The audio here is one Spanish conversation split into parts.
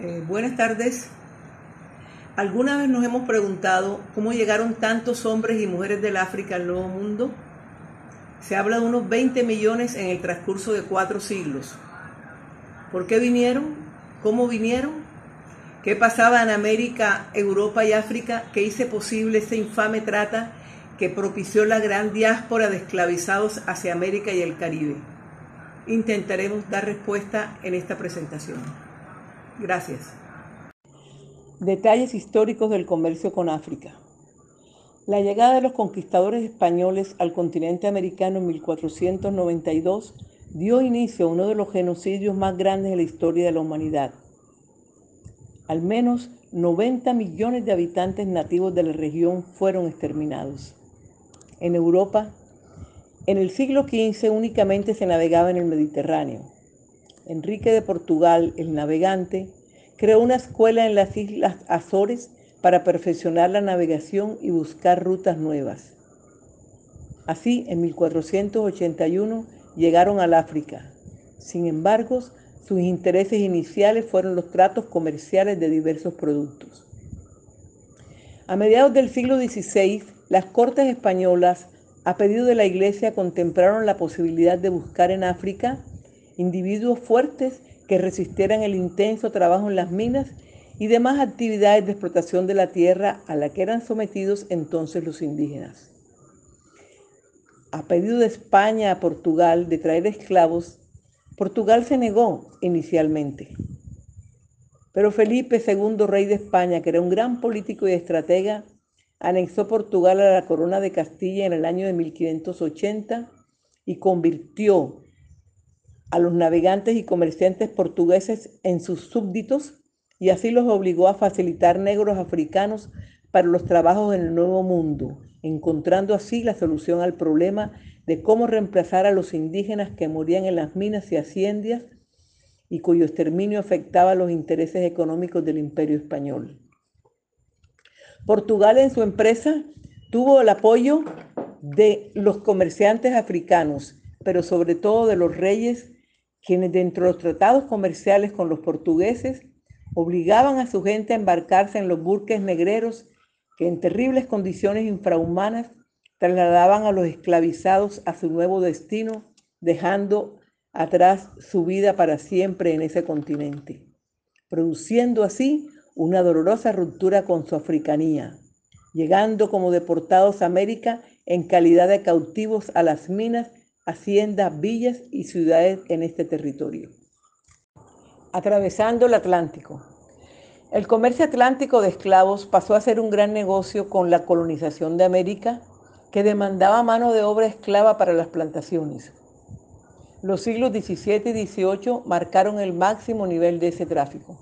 Eh, buenas tardes. ¿Alguna vez nos hemos preguntado cómo llegaron tantos hombres y mujeres del África al Nuevo Mundo? Se habla de unos 20 millones en el transcurso de cuatro siglos. ¿Por qué vinieron? ¿Cómo vinieron? ¿Qué pasaba en América, Europa y África que hizo posible esa infame trata que propició la gran diáspora de esclavizados hacia América y el Caribe? Intentaremos dar respuesta en esta presentación. Gracias. Detalles históricos del comercio con África. La llegada de los conquistadores españoles al continente americano en 1492 dio inicio a uno de los genocidios más grandes de la historia de la humanidad. Al menos 90 millones de habitantes nativos de la región fueron exterminados. En Europa, en el siglo XV únicamente se navegaba en el Mediterráneo. Enrique de Portugal, el navegante, creó una escuela en las Islas Azores para perfeccionar la navegación y buscar rutas nuevas. Así, en 1481 llegaron al África. Sin embargo, sus intereses iniciales fueron los tratos comerciales de diversos productos. A mediados del siglo XVI, las cortes españolas, a pedido de la Iglesia, contemplaron la posibilidad de buscar en África individuos fuertes que resistieran el intenso trabajo en las minas y demás actividades de explotación de la tierra a la que eran sometidos entonces los indígenas. A pedido de España a Portugal de traer esclavos, Portugal se negó inicialmente. Pero Felipe II, rey de España, que era un gran político y estratega, anexó Portugal a la corona de Castilla en el año de 1580 y convirtió a los navegantes y comerciantes portugueses en sus súbditos y así los obligó a facilitar negros africanos para los trabajos en el Nuevo Mundo, encontrando así la solución al problema de cómo reemplazar a los indígenas que morían en las minas y haciendas y cuyo exterminio afectaba los intereses económicos del imperio español. Portugal en su empresa tuvo el apoyo de los comerciantes africanos, pero sobre todo de los reyes quienes dentro de los tratados comerciales con los portugueses obligaban a su gente a embarcarse en los buques negreros que en terribles condiciones infrahumanas trasladaban a los esclavizados a su nuevo destino, dejando atrás su vida para siempre en ese continente, produciendo así una dolorosa ruptura con su africanía, llegando como deportados a América en calidad de cautivos a las minas haciendas, villas y ciudades en este territorio. Atravesando el Atlántico. El comercio atlántico de esclavos pasó a ser un gran negocio con la colonización de América, que demandaba mano de obra esclava para las plantaciones. Los siglos XVII y XVIII marcaron el máximo nivel de ese tráfico.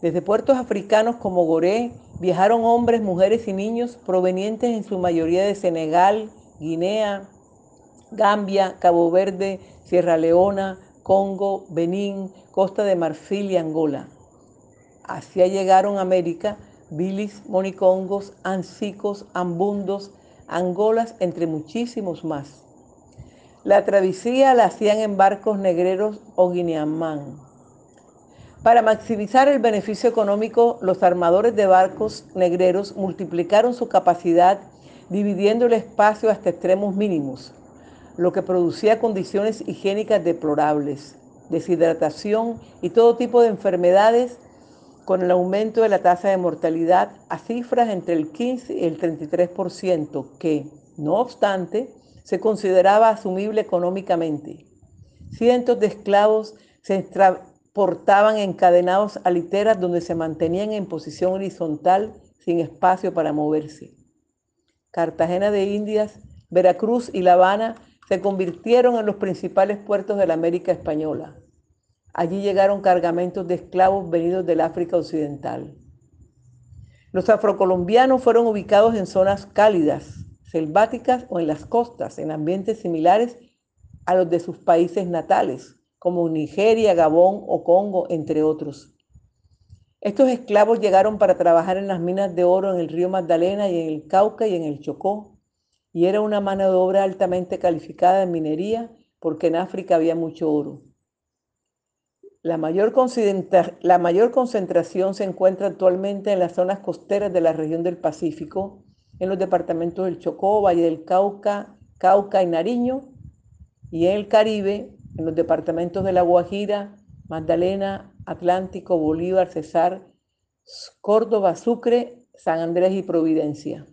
Desde puertos africanos como Goré viajaron hombres, mujeres y niños provenientes en su mayoría de Senegal, Guinea, Gambia, Cabo Verde, Sierra Leona, Congo, Benín, Costa de Marfil y Angola. Hacia llegaron a América bilis, monicongos, ansicos, ambundos, angolas, entre muchísimos más. La travesía la hacían en barcos negreros o guineamán. Para maximizar el beneficio económico, los armadores de barcos negreros multiplicaron su capacidad dividiendo el espacio hasta extremos mínimos lo que producía condiciones higiénicas deplorables, deshidratación y todo tipo de enfermedades con el aumento de la tasa de mortalidad a cifras entre el 15 y el 33%, que, no obstante, se consideraba asumible económicamente. Cientos de esclavos se transportaban encadenados a literas donde se mantenían en posición horizontal sin espacio para moverse. Cartagena de Indias, Veracruz y La Habana se convirtieron en los principales puertos de la América Española. Allí llegaron cargamentos de esclavos venidos del África Occidental. Los afrocolombianos fueron ubicados en zonas cálidas, selváticas o en las costas, en ambientes similares a los de sus países natales, como Nigeria, Gabón o Congo, entre otros. Estos esclavos llegaron para trabajar en las minas de oro en el río Magdalena y en el Cauca y en el Chocó, y era una mano de obra altamente calificada en minería porque en África había mucho oro. La mayor, concentración se encuentra actualmente en las zonas costeras de la región del Pacífico, en los departamentos del Chocó, Valle del Cauca, Cauca y Nariño, y en el Caribe, en los departamentos de La Guajira, Magdalena, Atlántico, Bolívar, Cesar, Córdoba, Sucre, San Andrés y Providencia.